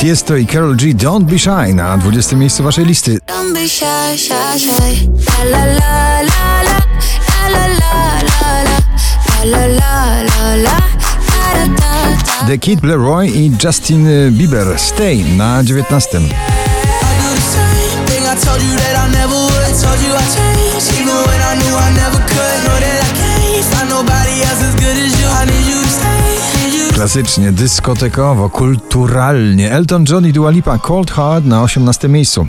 Tiesto i Carol G. Don't Be Shy na 20 miejscu waszej listy. Don't be shy, shy, shy. La la la la la. The Kid Leroy i Justin Bieber Stay na 19. Klasycznie, dyskotekowo, kulturalnie. Elton John i Dua Lipa Cold Hard na 18 miejscu.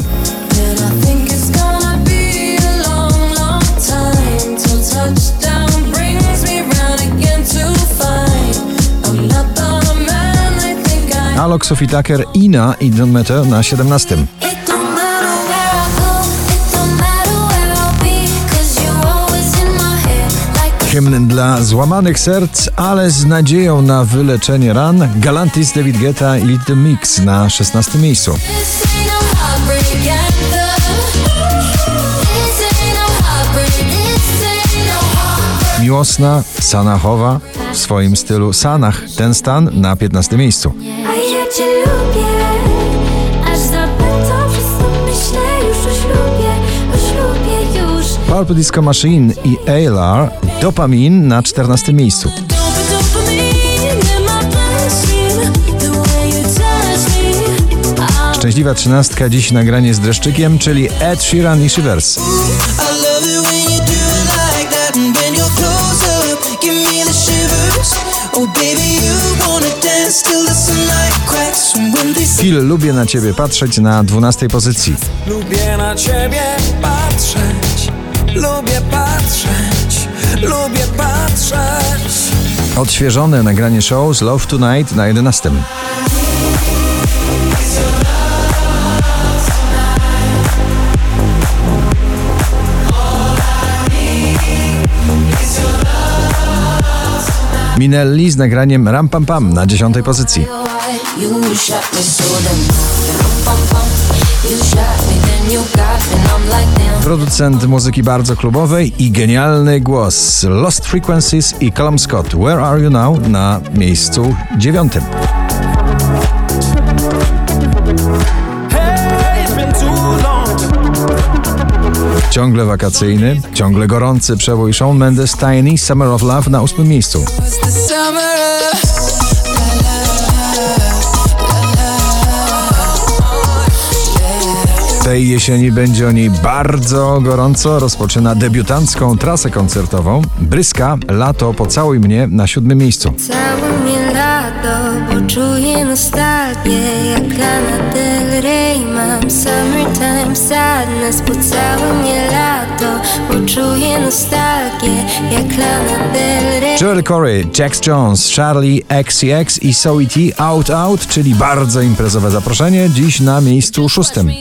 Alok, Sophie Tucker, Ina i Don Matter na 17. Hymn dla złamanych serc, ale z nadzieją na wyleczenie ran. Galantis, David Guetta i Little Mix na 16 miejscu. No no no. Miłosna, Sanachowa w swoim stylu Sanach. Ten stan na 15 miejscu. A ja cię lubię, aż zapytam wszystko myślę już o ślubie, o ślubie już. Purple Disco Machine i ALR Dopamin na 14 miejscu. Szczęśliwa trzynastka dziś nagranie z dreszczykiem, czyli Ed Sheeran i Shivers. Phil, lubię na ciebie patrzeć na 12 pozycji. Lubię na ciebie patrzeć, lubię patrzeć, lubię patrzeć. Odświeżone nagranie show z Love Tonight na 11. Minelli z nagraniem Ram Pam Pam na 10 pozycji. You shot me so damn bum, bum. You Producent muzyki bardzo klubowej i genialny głos Lost Frequencies i Callum Scott Where Are You Now na miejscu dziewiątym. Ciągle wakacyjny, ciągle gorący przebój Shawn Mendes Tiny Summer of Love na ósmym miejscu. Tej jesieni będzie o niej bardzo gorąco. Rozpoczyna debiutancką trasę koncertową. Bryska, lato, pocałuj mnie na siódmym miejscu. Całe mnie lato, bo czuję nostalgię Jak Lana Del Rey mam summertime sadness mnie lato, bo czuję nostalgię Jak Lana Del Rey Joel Corey, Jax Jones, Charlie XCX i T Out Out, czyli bardzo imprezowe zaproszenie, dziś na miejscu szóstym.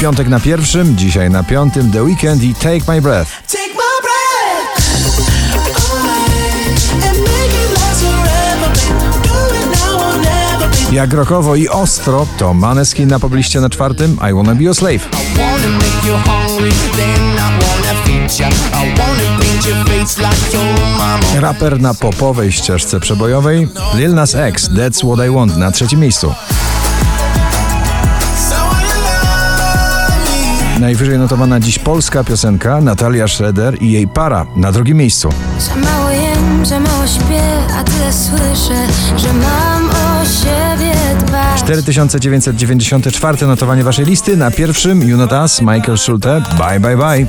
Piątek na pierwszym, dzisiaj na piątym The Weekend i Take My Breath. Jak rokowo i ostro, to Maneskin na pobliście na czwartym I Wanna Be Your Slave. Raper na popowej ścieżce przebojowej Lil Nas X, That's What I Want na trzecim miejscu. Najwyżej notowana dziś polska piosenka Natalia Schroeder i jej para na drugim miejscu. Za mało jem, za mało śpię, a tyle słyszę, że mam o siebie dbać 4994 notowanie waszej listy na pierwszym You Not Us, Michael Schulte, Bye Bye Bye.